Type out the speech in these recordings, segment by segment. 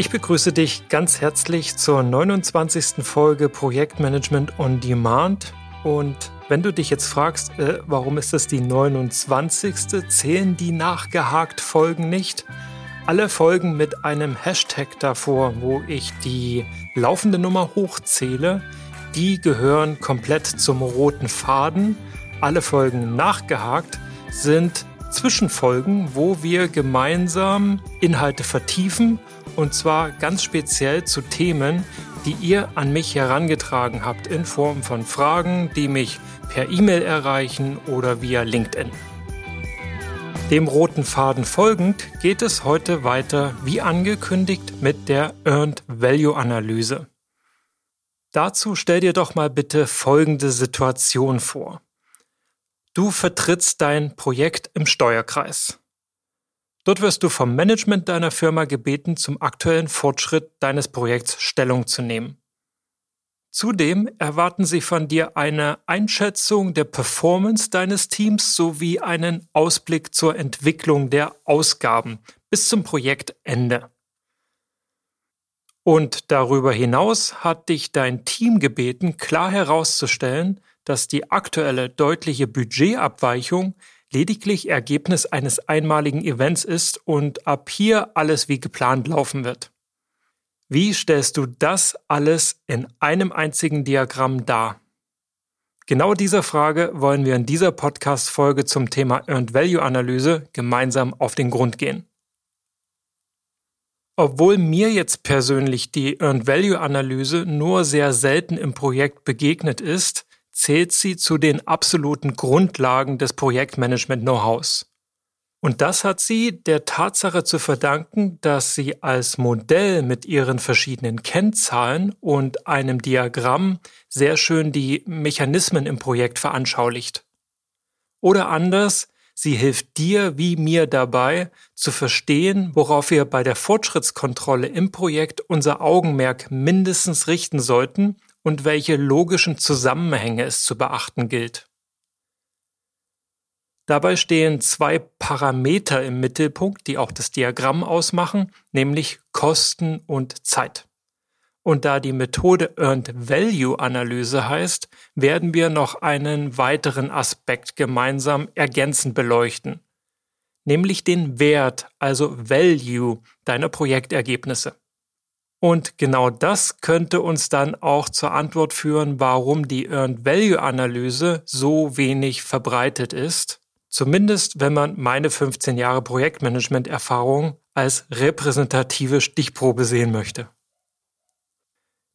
Ich begrüße dich ganz herzlich zur 29. Folge Projektmanagement on Demand. Und wenn du dich jetzt fragst, äh, warum ist das die 29. zählen die nachgehakt Folgen nicht? Alle Folgen mit einem Hashtag davor, wo ich die laufende Nummer hochzähle, die gehören komplett zum roten Faden. Alle Folgen nachgehakt sind Zwischenfolgen, wo wir gemeinsam Inhalte vertiefen und zwar ganz speziell zu Themen, die ihr an mich herangetragen habt in Form von Fragen, die mich per E-Mail erreichen oder via LinkedIn. Dem roten Faden folgend geht es heute weiter, wie angekündigt, mit der Earned Value Analyse. Dazu stell dir doch mal bitte folgende Situation vor. Du vertrittst dein Projekt im Steuerkreis. Dort wirst du vom Management deiner Firma gebeten, zum aktuellen Fortschritt deines Projekts Stellung zu nehmen. Zudem erwarten sie von dir eine Einschätzung der Performance deines Teams sowie einen Ausblick zur Entwicklung der Ausgaben bis zum Projektende. Und darüber hinaus hat dich dein Team gebeten, klar herauszustellen, dass die aktuelle deutliche Budgetabweichung lediglich Ergebnis eines einmaligen Events ist und ab hier alles wie geplant laufen wird. Wie stellst du das alles in einem einzigen Diagramm dar? Genau dieser Frage wollen wir in dieser Podcast-Folge zum Thema Earned Value Analyse gemeinsam auf den Grund gehen. Obwohl mir jetzt persönlich die Earned Value Analyse nur sehr selten im Projekt begegnet ist, zählt sie zu den absoluten Grundlagen des Projektmanagement-Know-hows. Und das hat sie der Tatsache zu verdanken, dass sie als Modell mit ihren verschiedenen Kennzahlen und einem Diagramm sehr schön die Mechanismen im Projekt veranschaulicht. Oder anders, sie hilft dir wie mir dabei zu verstehen, worauf wir bei der Fortschrittskontrolle im Projekt unser Augenmerk mindestens richten sollten und welche logischen Zusammenhänge es zu beachten gilt. Dabei stehen zwei Parameter im Mittelpunkt, die auch das Diagramm ausmachen, nämlich Kosten und Zeit. Und da die Methode Earned Value Analyse heißt, werden wir noch einen weiteren Aspekt gemeinsam ergänzend beleuchten, nämlich den Wert, also Value deiner Projektergebnisse. Und genau das könnte uns dann auch zur Antwort führen, warum die Earned Value Analyse so wenig verbreitet ist. Zumindest wenn man meine 15 Jahre Projektmanagement Erfahrung als repräsentative Stichprobe sehen möchte.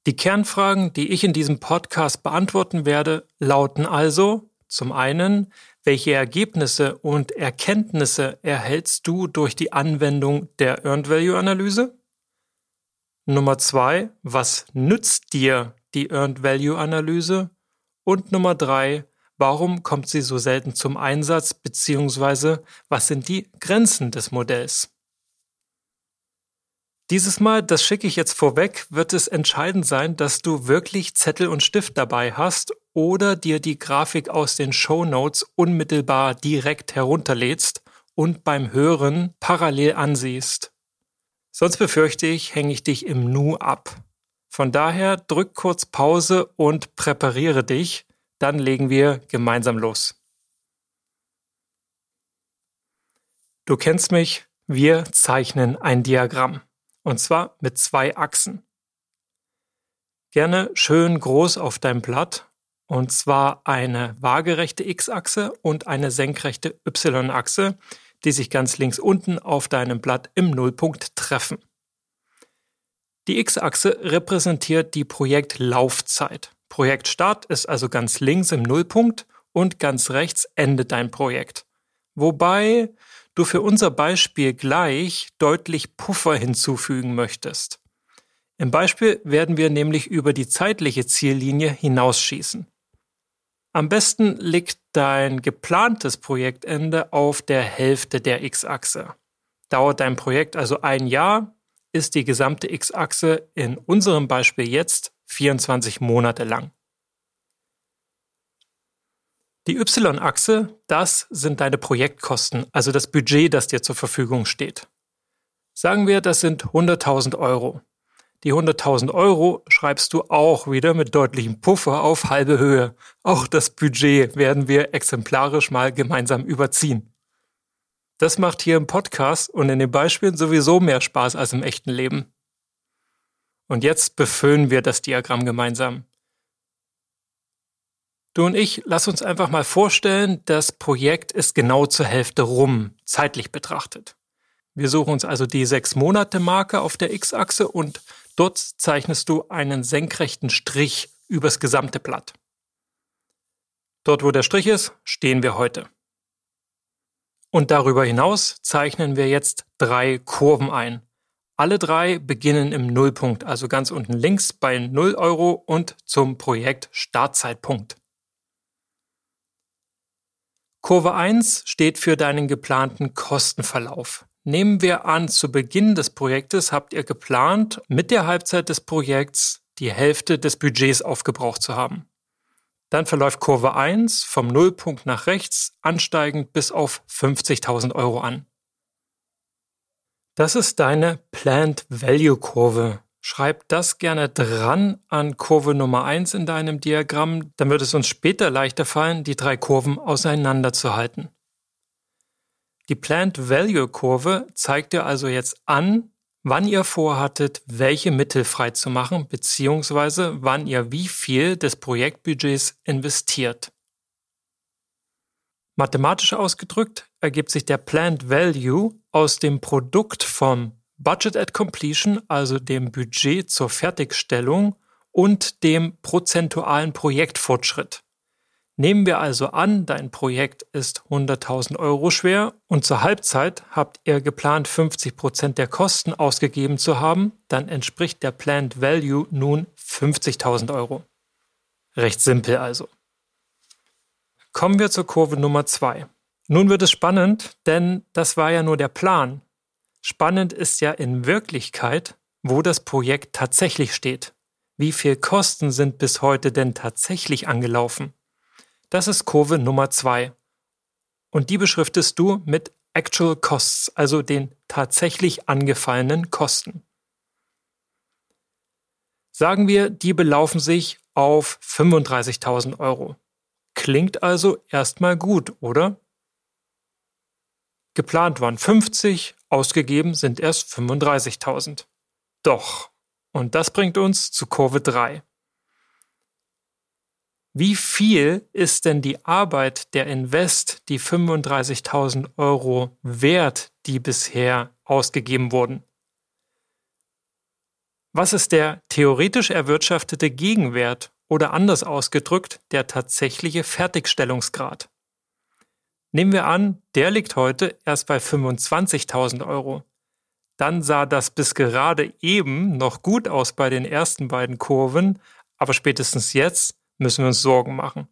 Die Kernfragen, die ich in diesem Podcast beantworten werde, lauten also zum einen, welche Ergebnisse und Erkenntnisse erhältst du durch die Anwendung der Earned Value Analyse? Nummer zwei, was nützt dir die Earned Value Analyse? Und Nummer drei, warum kommt sie so selten zum Einsatz, beziehungsweise was sind die Grenzen des Modells? Dieses Mal, das schicke ich jetzt vorweg, wird es entscheidend sein, dass du wirklich Zettel und Stift dabei hast oder dir die Grafik aus den Show Notes unmittelbar direkt herunterlädst und beim Hören parallel ansiehst. Sonst befürchte ich, hänge ich dich im Nu ab. Von daher drück kurz Pause und präpariere dich, dann legen wir gemeinsam los. Du kennst mich, wir zeichnen ein Diagramm. Und zwar mit zwei Achsen. Gerne schön groß auf deinem Blatt. Und zwar eine waagerechte X-Achse und eine senkrechte Y-Achse, die sich ganz links unten auf deinem Blatt im Nullpunkt treffen. Die X-Achse repräsentiert die Projektlaufzeit. Projektstart ist also ganz links im Nullpunkt und ganz rechts endet dein Projekt. Wobei du für unser Beispiel gleich deutlich Puffer hinzufügen möchtest. Im Beispiel werden wir nämlich über die zeitliche Ziellinie hinausschießen. Am besten liegt dein geplantes Projektende auf der Hälfte der X-Achse. Dauert dein Projekt also ein Jahr, ist die gesamte X-Achse in unserem Beispiel jetzt 24 Monate lang. Die Y-Achse, das sind deine Projektkosten, also das Budget, das dir zur Verfügung steht. Sagen wir, das sind 100.000 Euro. Die 100.000 Euro schreibst du auch wieder mit deutlichem Puffer auf halbe Höhe. Auch das Budget werden wir exemplarisch mal gemeinsam überziehen. Das macht hier im Podcast und in den Beispielen sowieso mehr Spaß als im echten Leben. Und jetzt befüllen wir das Diagramm gemeinsam. Du und ich, lass uns einfach mal vorstellen, das Projekt ist genau zur Hälfte rum, zeitlich betrachtet. Wir suchen uns also die sechs Monate Marke auf der X-Achse und dort zeichnest du einen senkrechten Strich übers gesamte Blatt. Dort, wo der Strich ist, stehen wir heute. Und darüber hinaus zeichnen wir jetzt drei Kurven ein. Alle drei beginnen im Nullpunkt, also ganz unten links bei 0 Euro und zum Projekt Startzeitpunkt. Kurve 1 steht für deinen geplanten Kostenverlauf. Nehmen wir an, zu Beginn des Projektes habt ihr geplant, mit der Halbzeit des Projekts die Hälfte des Budgets aufgebraucht zu haben. Dann verläuft Kurve 1 vom Nullpunkt nach rechts ansteigend bis auf 50.000 Euro an. Das ist deine Planned Value Kurve. Schreib das gerne dran an Kurve Nummer 1 in deinem Diagramm, dann wird es uns später leichter fallen, die drei Kurven auseinanderzuhalten. Die Planned Value Kurve zeigt dir also jetzt an, wann ihr vorhattet, welche Mittel freizumachen, beziehungsweise wann ihr wie viel des Projektbudgets investiert. Mathematisch ausgedrückt ergibt sich der Planned Value aus dem Produkt vom Budget at Completion, also dem Budget zur Fertigstellung und dem prozentualen Projektfortschritt. Nehmen wir also an, dein Projekt ist 100.000 Euro schwer und zur Halbzeit habt ihr geplant 50 Prozent der Kosten ausgegeben zu haben, dann entspricht der Planned Value nun 50.000 Euro. Recht simpel also. Kommen wir zur Kurve Nummer 2. Nun wird es spannend, denn das war ja nur der Plan. Spannend ist ja in Wirklichkeit, wo das Projekt tatsächlich steht. Wie viel Kosten sind bis heute denn tatsächlich angelaufen? Das ist Kurve Nummer zwei. Und die beschriftest du mit Actual Costs, also den tatsächlich angefallenen Kosten. Sagen wir, die belaufen sich auf 35.000 Euro. Klingt also erstmal gut, oder? Geplant waren 50, ausgegeben sind erst 35.000. Doch, und das bringt uns zu Kurve 3. Wie viel ist denn die Arbeit der Invest, die 35.000 Euro wert, die bisher ausgegeben wurden? Was ist der theoretisch erwirtschaftete Gegenwert oder anders ausgedrückt der tatsächliche Fertigstellungsgrad? Nehmen wir an, der liegt heute erst bei 25.000 Euro. Dann sah das bis gerade eben noch gut aus bei den ersten beiden Kurven, aber spätestens jetzt müssen wir uns Sorgen machen.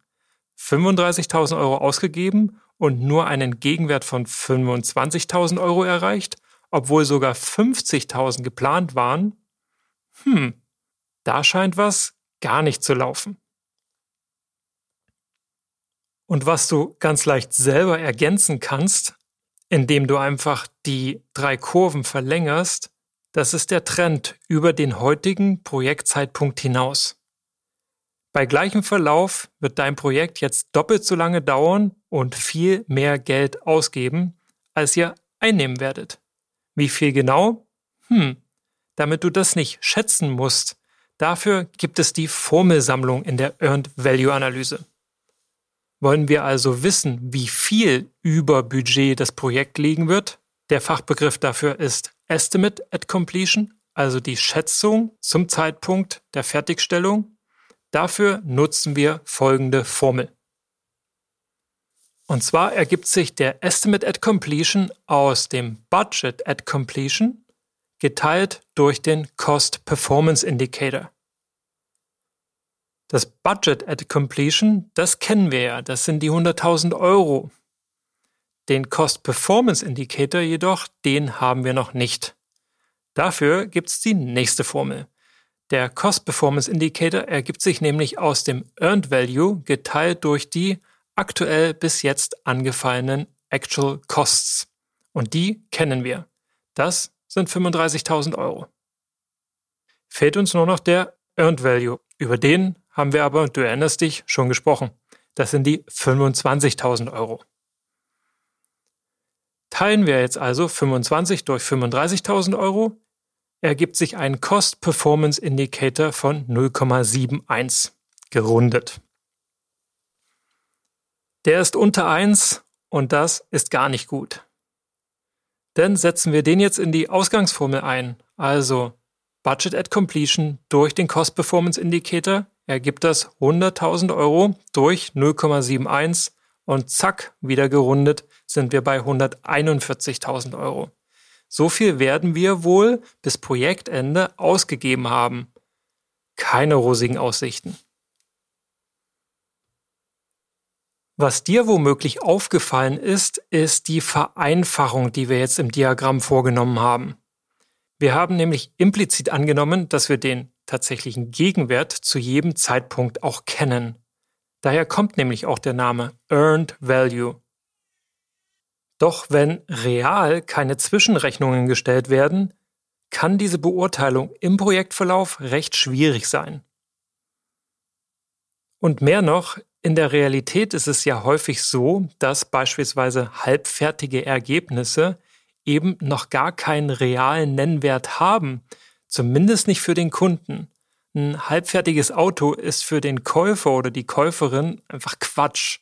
35.000 Euro ausgegeben und nur einen Gegenwert von 25.000 Euro erreicht, obwohl sogar 50.000 geplant waren? Hm, da scheint was gar nicht zu laufen. Und was du ganz leicht selber ergänzen kannst, indem du einfach die drei Kurven verlängerst, das ist der Trend über den heutigen Projektzeitpunkt hinaus. Bei gleichem Verlauf wird dein Projekt jetzt doppelt so lange dauern und viel mehr Geld ausgeben, als ihr einnehmen werdet. Wie viel genau? Hm, damit du das nicht schätzen musst, dafür gibt es die Formelsammlung in der Earned Value Analyse. Wollen wir also wissen, wie viel über Budget das Projekt liegen wird? Der Fachbegriff dafür ist Estimate at Completion, also die Schätzung zum Zeitpunkt der Fertigstellung Dafür nutzen wir folgende Formel. Und zwar ergibt sich der Estimate at Completion aus dem Budget at Completion geteilt durch den Cost Performance Indicator. Das Budget at Completion, das kennen wir ja, das sind die 100.000 Euro. Den Cost Performance Indicator jedoch, den haben wir noch nicht. Dafür gibt es die nächste Formel. Der Cost Performance Indicator ergibt sich nämlich aus dem Earned Value geteilt durch die aktuell bis jetzt angefallenen Actual Costs. Und die kennen wir. Das sind 35.000 Euro. Fehlt uns nur noch der Earned Value. Über den haben wir aber, du erinnerst dich, schon gesprochen. Das sind die 25.000 Euro. Teilen wir jetzt also 25 durch 35.000 Euro, ergibt sich ein Cost Performance Indicator von 0,71, gerundet. Der ist unter 1 und das ist gar nicht gut. Denn setzen wir den jetzt in die Ausgangsformel ein, also Budget at Completion durch den Cost Performance Indicator, ergibt das 100.000 Euro durch 0,71 und zack, wieder gerundet, sind wir bei 141.000 Euro. So viel werden wir wohl bis Projektende ausgegeben haben. Keine rosigen Aussichten. Was dir womöglich aufgefallen ist, ist die Vereinfachung, die wir jetzt im Diagramm vorgenommen haben. Wir haben nämlich implizit angenommen, dass wir den tatsächlichen Gegenwert zu jedem Zeitpunkt auch kennen. Daher kommt nämlich auch der Name Earned Value. Doch wenn real keine Zwischenrechnungen gestellt werden, kann diese Beurteilung im Projektverlauf recht schwierig sein. Und mehr noch, in der Realität ist es ja häufig so, dass beispielsweise halbfertige Ergebnisse eben noch gar keinen realen Nennwert haben, zumindest nicht für den Kunden. Ein halbfertiges Auto ist für den Käufer oder die Käuferin einfach Quatsch.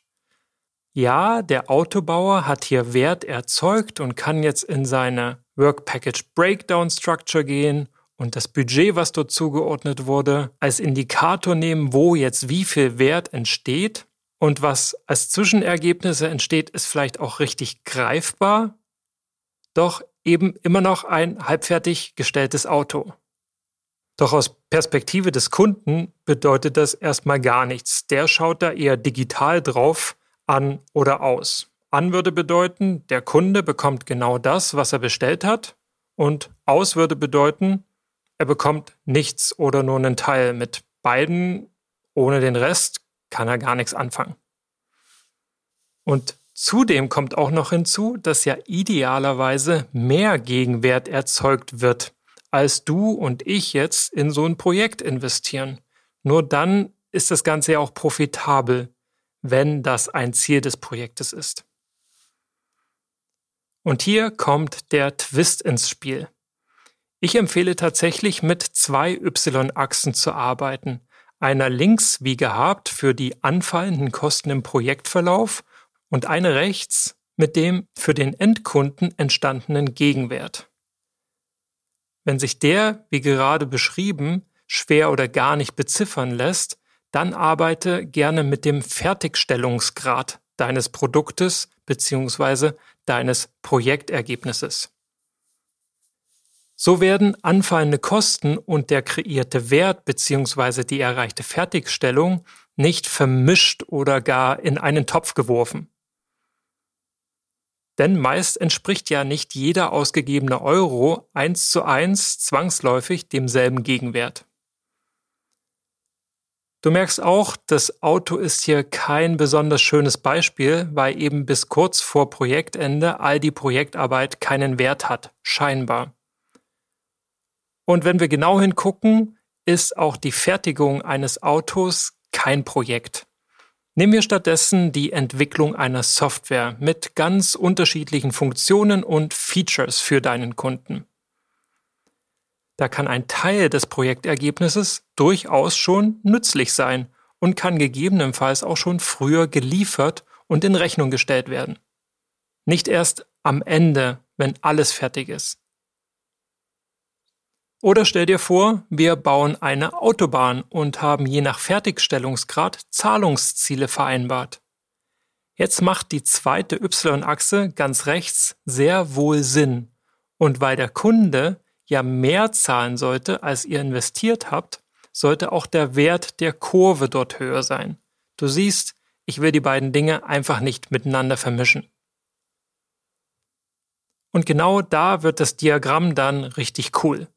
Ja, der Autobauer hat hier Wert erzeugt und kann jetzt in seine Work Package Breakdown Structure gehen und das Budget, was dort zugeordnet wurde, als Indikator nehmen, wo jetzt wie viel Wert entsteht. Und was als Zwischenergebnisse entsteht, ist vielleicht auch richtig greifbar, doch eben immer noch ein halbfertig gestelltes Auto. Doch aus Perspektive des Kunden bedeutet das erstmal gar nichts. Der schaut da eher digital drauf, an oder aus. An würde bedeuten, der Kunde bekommt genau das, was er bestellt hat. Und aus würde bedeuten, er bekommt nichts oder nur einen Teil. Mit beiden, ohne den Rest, kann er gar nichts anfangen. Und zudem kommt auch noch hinzu, dass ja idealerweise mehr Gegenwert erzeugt wird, als du und ich jetzt in so ein Projekt investieren. Nur dann ist das Ganze ja auch profitabel, wenn das ein Ziel des Projektes ist. Und hier kommt der Twist ins Spiel. Ich empfehle tatsächlich mit zwei Y-Achsen zu arbeiten. Einer links wie gehabt für die anfallenden Kosten im Projektverlauf und eine rechts mit dem für den Endkunden entstandenen Gegenwert. Wenn sich der, wie gerade beschrieben, schwer oder gar nicht beziffern lässt, dann arbeite gerne mit dem Fertigstellungsgrad deines Produktes bzw. deines Projektergebnisses. So werden anfallende Kosten und der kreierte Wert bzw. die erreichte Fertigstellung nicht vermischt oder gar in einen Topf geworfen. Denn meist entspricht ja nicht jeder ausgegebene Euro eins zu eins zwangsläufig demselben Gegenwert. Du merkst auch, das Auto ist hier kein besonders schönes Beispiel, weil eben bis kurz vor Projektende all die Projektarbeit keinen Wert hat, scheinbar. Und wenn wir genau hingucken, ist auch die Fertigung eines Autos kein Projekt. Nehmen wir stattdessen die Entwicklung einer Software mit ganz unterschiedlichen Funktionen und Features für deinen Kunden. Da kann ein Teil des Projektergebnisses durchaus schon nützlich sein und kann gegebenenfalls auch schon früher geliefert und in Rechnung gestellt werden. Nicht erst am Ende, wenn alles fertig ist. Oder stell dir vor, wir bauen eine Autobahn und haben je nach Fertigstellungsgrad Zahlungsziele vereinbart. Jetzt macht die zweite Y-Achse ganz rechts sehr wohl Sinn. Und weil der Kunde ja mehr zahlen sollte, als ihr investiert habt, sollte auch der Wert der Kurve dort höher sein. Du siehst, ich will die beiden Dinge einfach nicht miteinander vermischen. Und genau da wird das Diagramm dann richtig cool.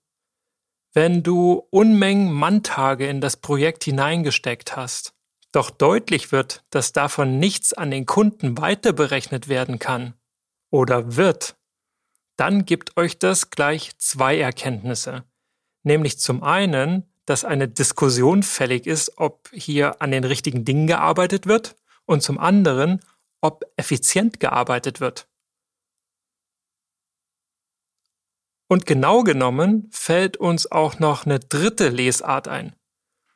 Wenn du Unmengen Manntage in das Projekt hineingesteckt hast, doch deutlich wird, dass davon nichts an den Kunden weiter berechnet werden kann oder wird, dann gibt euch das gleich zwei Erkenntnisse. Nämlich zum einen, dass eine Diskussion fällig ist, ob hier an den richtigen Dingen gearbeitet wird und zum anderen, ob effizient gearbeitet wird. Und genau genommen fällt uns auch noch eine dritte Lesart ein,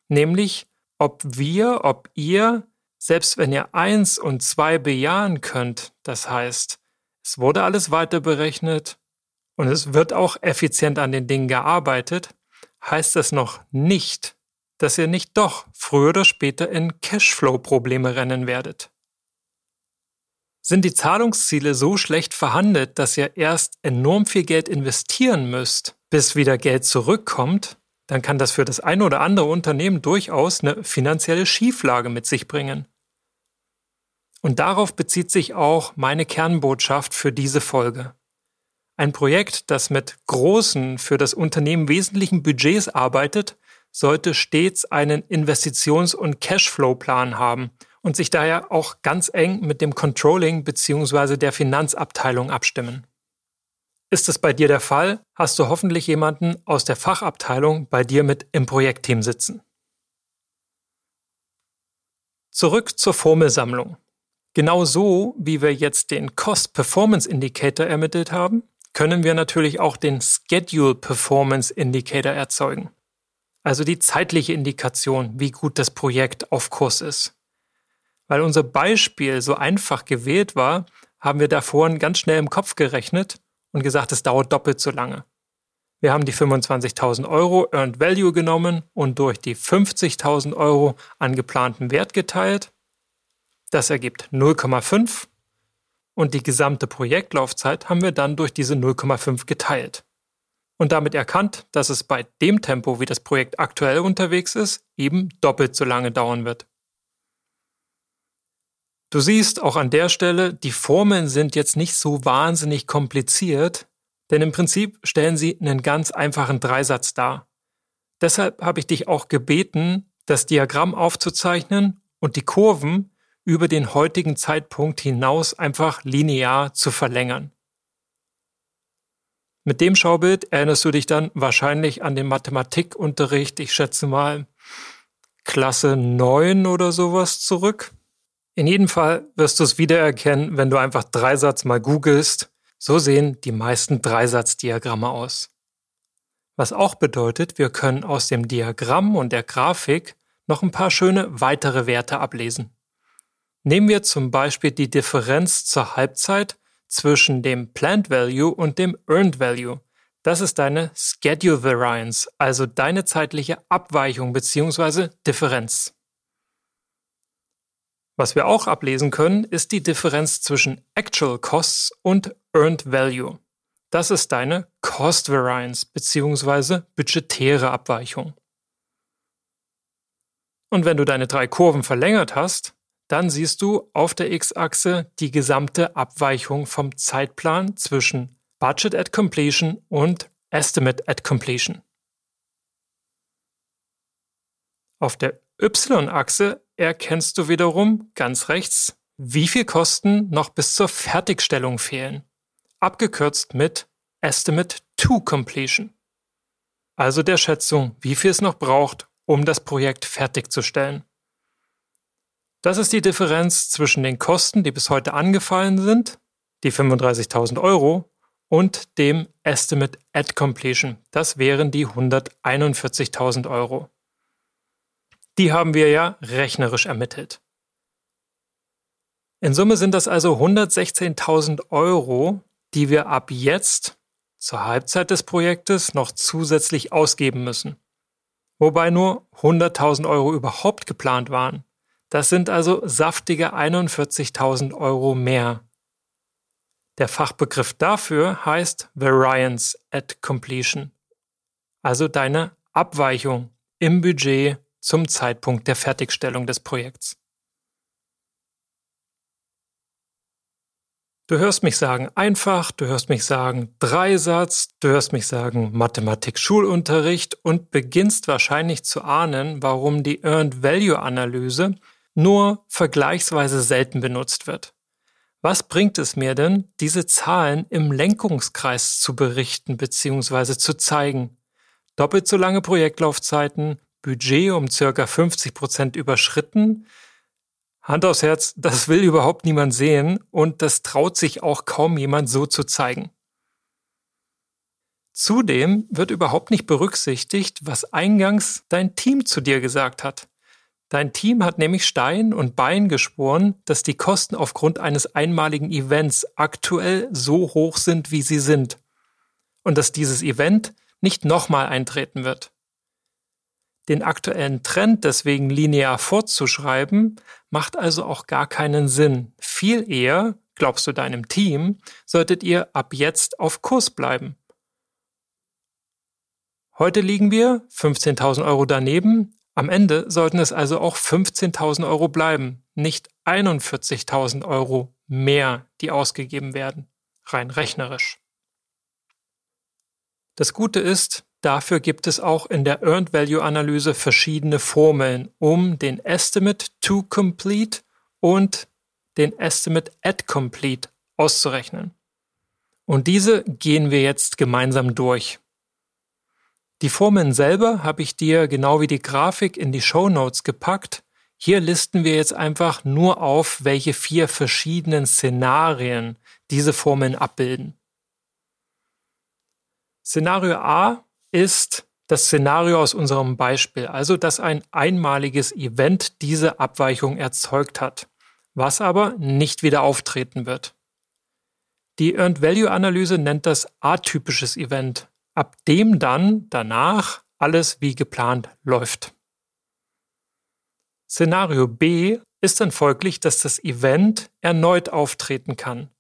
nämlich ob wir, ob ihr, selbst wenn ihr eins und zwei bejahen könnt, das heißt, es wurde alles weiter berechnet und es wird auch effizient an den Dingen gearbeitet, heißt das noch nicht, dass ihr nicht doch früher oder später in Cashflow-Probleme rennen werdet. Sind die Zahlungsziele so schlecht verhandelt, dass ihr erst enorm viel Geld investieren müsst, bis wieder Geld zurückkommt, dann kann das für das eine oder andere Unternehmen durchaus eine finanzielle Schieflage mit sich bringen. Und darauf bezieht sich auch meine Kernbotschaft für diese Folge. Ein Projekt, das mit großen, für das Unternehmen wesentlichen Budgets arbeitet, sollte stets einen Investitions- und Cashflow-Plan haben und sich daher auch ganz eng mit dem Controlling bzw. der Finanzabteilung abstimmen. Ist es bei dir der Fall, hast du hoffentlich jemanden aus der Fachabteilung bei dir mit im Projektteam sitzen. Zurück zur Formelsammlung. Genau so, wie wir jetzt den Cost Performance Indicator ermittelt haben, können wir natürlich auch den Schedule Performance Indicator erzeugen. Also die zeitliche Indikation, wie gut das Projekt auf Kurs ist. Weil unser Beispiel so einfach gewählt war, haben wir davor ganz schnell im Kopf gerechnet und gesagt, es dauert doppelt so lange. Wir haben die 25.000 Euro Earned Value genommen und durch die 50.000 Euro angeplanten Wert geteilt. Das ergibt 0,5 und die gesamte Projektlaufzeit haben wir dann durch diese 0,5 geteilt. Und damit erkannt, dass es bei dem Tempo, wie das Projekt aktuell unterwegs ist, eben doppelt so lange dauern wird. Du siehst auch an der Stelle, die Formeln sind jetzt nicht so wahnsinnig kompliziert, denn im Prinzip stellen sie einen ganz einfachen Dreisatz dar. Deshalb habe ich dich auch gebeten, das Diagramm aufzuzeichnen und die Kurven über den heutigen Zeitpunkt hinaus einfach linear zu verlängern. Mit dem Schaubild erinnerst du dich dann wahrscheinlich an den Mathematikunterricht, ich schätze mal Klasse 9 oder sowas zurück. In jedem Fall wirst du es wiedererkennen, wenn du einfach Dreisatz mal googelst. So sehen die meisten Dreisatzdiagramme aus. Was auch bedeutet, wir können aus dem Diagramm und der Grafik noch ein paar schöne weitere Werte ablesen. Nehmen wir zum Beispiel die Differenz zur Halbzeit zwischen dem Planned Value und dem Earned Value. Das ist deine Schedule Variance, also deine zeitliche Abweichung bzw. Differenz. Was wir auch ablesen können, ist die Differenz zwischen Actual Costs und Earned Value. Das ist deine Cost Variance bzw. budgetäre Abweichung. Und wenn du deine drei Kurven verlängert hast, dann siehst du auf der x-Achse die gesamte Abweichung vom Zeitplan zwischen Budget at Completion und Estimate at Completion. Auf der y-Achse erkennst du wiederum ganz rechts, wie viel Kosten noch bis zur Fertigstellung fehlen, abgekürzt mit Estimate to Completion. Also der Schätzung, wie viel es noch braucht, um das Projekt fertigzustellen. Das ist die Differenz zwischen den Kosten, die bis heute angefallen sind, die 35.000 Euro, und dem Estimate at Completion. Das wären die 141.000 Euro. Die haben wir ja rechnerisch ermittelt. In Summe sind das also 116.000 Euro, die wir ab jetzt zur Halbzeit des Projektes noch zusätzlich ausgeben müssen. Wobei nur 100.000 Euro überhaupt geplant waren. Das sind also saftige 41.000 Euro mehr. Der Fachbegriff dafür heißt Variance at Completion, also deine Abweichung im Budget zum Zeitpunkt der Fertigstellung des Projekts. Du hörst mich sagen einfach, du hörst mich sagen Dreisatz, du hörst mich sagen Mathematik-Schulunterricht und beginnst wahrscheinlich zu ahnen, warum die Earned Value Analyse nur vergleichsweise selten benutzt wird. Was bringt es mir denn, diese Zahlen im Lenkungskreis zu berichten bzw. zu zeigen? Doppelt so lange Projektlaufzeiten, Budget um circa 50 Prozent überschritten. Hand aufs Herz, das will überhaupt niemand sehen und das traut sich auch kaum jemand so zu zeigen. Zudem wird überhaupt nicht berücksichtigt, was eingangs dein Team zu dir gesagt hat. Dein Team hat nämlich Stein und Bein geschworen, dass die Kosten aufgrund eines einmaligen Events aktuell so hoch sind, wie sie sind. Und dass dieses Event nicht nochmal eintreten wird. Den aktuellen Trend deswegen linear fortzuschreiben, macht also auch gar keinen Sinn. Viel eher, glaubst du deinem Team, solltet ihr ab jetzt auf Kurs bleiben. Heute liegen wir 15.000 Euro daneben, am Ende sollten es also auch 15.000 Euro bleiben, nicht 41.000 Euro mehr, die ausgegeben werden, rein rechnerisch. Das Gute ist, dafür gibt es auch in der Earned Value Analyse verschiedene Formeln, um den Estimate to Complete und den Estimate at Complete auszurechnen. Und diese gehen wir jetzt gemeinsam durch. Die Formeln selber habe ich dir genau wie die Grafik in die Show Notes gepackt. Hier listen wir jetzt einfach nur auf, welche vier verschiedenen Szenarien diese Formeln abbilden. Szenario A ist das Szenario aus unserem Beispiel, also dass ein einmaliges Event diese Abweichung erzeugt hat, was aber nicht wieder auftreten wird. Die Earned Value Analyse nennt das atypisches Event, ab dem dann danach alles wie geplant läuft. Szenario B ist dann folglich, dass das Event erneut auftreten kann.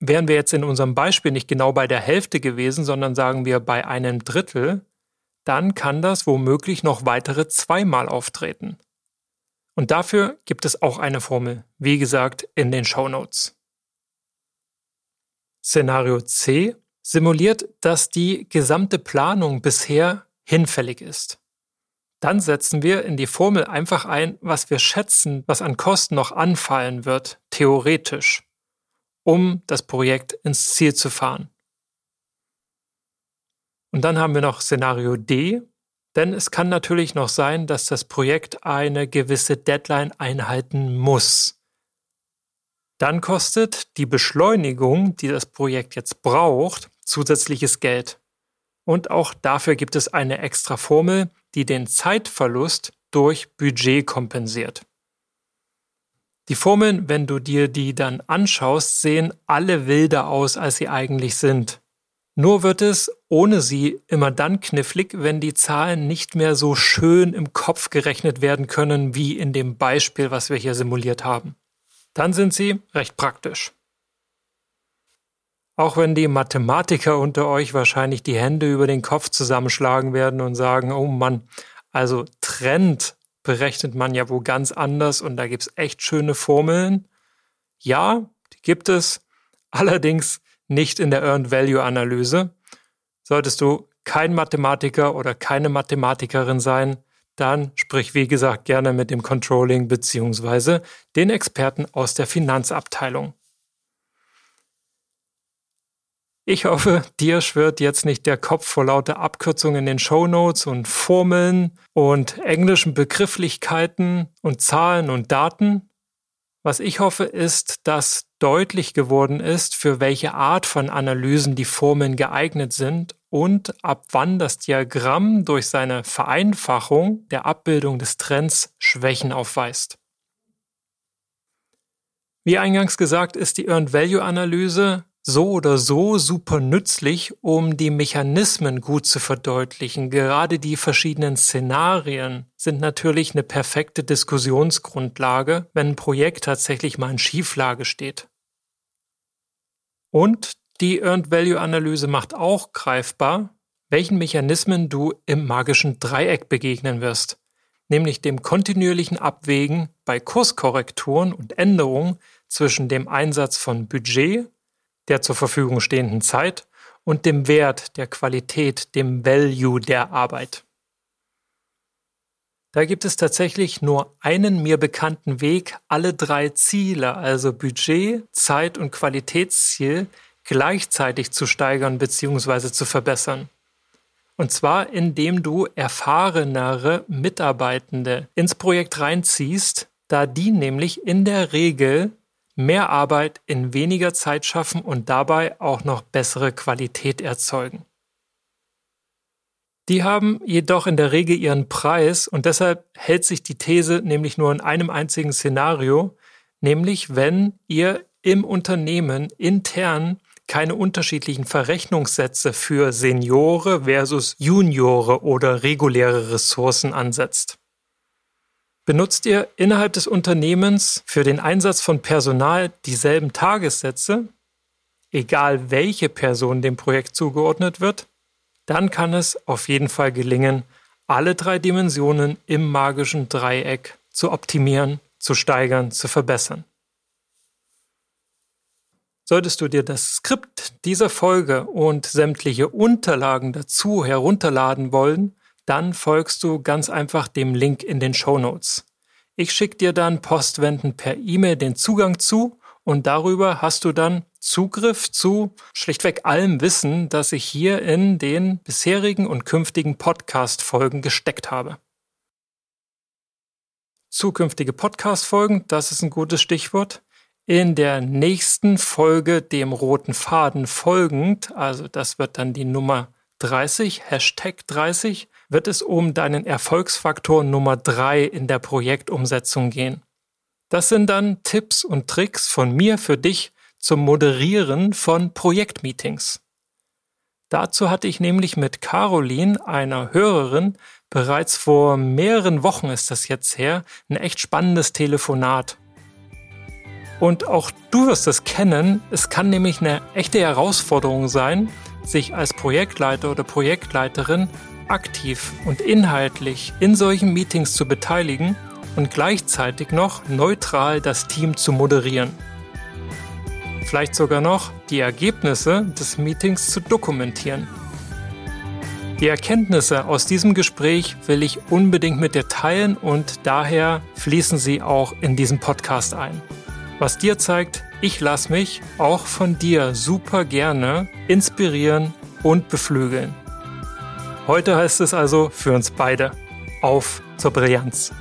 Wären wir jetzt in unserem Beispiel nicht genau bei der Hälfte gewesen, sondern sagen wir bei einem Drittel, dann kann das womöglich noch weitere zweimal auftreten. Und dafür gibt es auch eine Formel, wie gesagt, in den Show Notes. Szenario C simuliert, dass die gesamte Planung bisher hinfällig ist. Dann setzen wir in die Formel einfach ein, was wir schätzen, was an Kosten noch anfallen wird, theoretisch, um das Projekt ins Ziel zu fahren. Und dann haben wir noch Szenario D, denn es kann natürlich noch sein, dass das Projekt eine gewisse Deadline einhalten muss. Dann kostet die Beschleunigung, die das Projekt jetzt braucht, zusätzliches Geld. Und auch dafür gibt es eine extra Formel, die den Zeitverlust durch Budget kompensiert. Die Formeln, wenn du dir die dann anschaust, sehen alle wilder aus, als sie eigentlich sind. Nur wird es ohne sie immer dann knifflig, wenn die Zahlen nicht mehr so schön im Kopf gerechnet werden können wie in dem Beispiel, was wir hier simuliert haben. Dann sind sie recht praktisch. Auch wenn die Mathematiker unter euch wahrscheinlich die Hände über den Kopf zusammenschlagen werden und sagen, oh Mann, also Trend berechnet man ja wo ganz anders und da gibt's echt schöne Formeln. Ja, die gibt es, allerdings nicht in der Earned Value Analyse. Solltest du kein Mathematiker oder keine Mathematikerin sein, dann sprich wie gesagt gerne mit dem Controlling beziehungsweise den Experten aus der Finanzabteilung. Ich hoffe, dir schwirrt jetzt nicht der Kopf vor lauter Abkürzungen in den Shownotes und Formeln und englischen Begrifflichkeiten und Zahlen und Daten. Was ich hoffe, ist, dass deutlich geworden ist, für welche Art von Analysen die Formeln geeignet sind und ab wann das Diagramm durch seine Vereinfachung der Abbildung des Trends Schwächen aufweist. Wie eingangs gesagt, ist die Earned Value Analyse so oder so super nützlich, um die Mechanismen gut zu verdeutlichen. Gerade die verschiedenen Szenarien sind natürlich eine perfekte Diskussionsgrundlage, wenn ein Projekt tatsächlich mal in Schieflage steht. Und die Earned Value Analyse macht auch greifbar, welchen Mechanismen du im magischen Dreieck begegnen wirst, nämlich dem kontinuierlichen Abwägen bei Kurskorrekturen und Änderungen zwischen dem Einsatz von Budget, der zur Verfügung stehenden Zeit und dem Wert, der Qualität, dem Value der Arbeit. Da gibt es tatsächlich nur einen mir bekannten Weg, alle drei Ziele, also Budget, Zeit und Qualitätsziel, gleichzeitig zu steigern bzw. zu verbessern. Und zwar indem du erfahrenere Mitarbeitende ins Projekt reinziehst, da die nämlich in der Regel mehr Arbeit in weniger Zeit schaffen und dabei auch noch bessere Qualität erzeugen. Die haben jedoch in der Regel ihren Preis und deshalb hält sich die These nämlich nur in einem einzigen Szenario, nämlich wenn ihr im Unternehmen intern keine unterschiedlichen Verrechnungssätze für Seniore versus Juniore oder reguläre Ressourcen ansetzt. Benutzt ihr innerhalb des Unternehmens für den Einsatz von Personal dieselben Tagessätze, egal welche Person dem Projekt zugeordnet wird, dann kann es auf jeden Fall gelingen, alle drei Dimensionen im magischen Dreieck zu optimieren, zu steigern, zu verbessern. Solltest du dir das Skript dieser Folge und sämtliche Unterlagen dazu herunterladen wollen, dann folgst du ganz einfach dem Link in den Show Notes. Ich schicke dir dann postwendend per E-Mail den Zugang zu und darüber hast du dann Zugriff zu schlichtweg allem Wissen, das ich hier in den bisherigen und künftigen Podcast-Folgen gesteckt habe. Zukünftige Podcast-Folgen, das ist ein gutes Stichwort. In der nächsten Folge dem roten Faden folgend, also das wird dann die Nummer 30, Hashtag 30, wird es um deinen Erfolgsfaktor Nummer 3 in der Projektumsetzung gehen. Das sind dann Tipps und Tricks von mir für dich zum Moderieren von Projektmeetings. Dazu hatte ich nämlich mit Caroline, einer Hörerin, bereits vor mehreren Wochen ist das jetzt her, ein echt spannendes Telefonat. Und auch du wirst es kennen, es kann nämlich eine echte Herausforderung sein, sich als Projektleiter oder Projektleiterin aktiv und inhaltlich in solchen Meetings zu beteiligen und gleichzeitig noch neutral das Team zu moderieren. Vielleicht sogar noch die Ergebnisse des Meetings zu dokumentieren. Die Erkenntnisse aus diesem Gespräch will ich unbedingt mit dir teilen und daher fließen sie auch in diesen Podcast ein. Was dir zeigt, ich lasse mich auch von dir super gerne inspirieren und beflügeln. Heute heißt es also für uns beide auf zur Brillanz.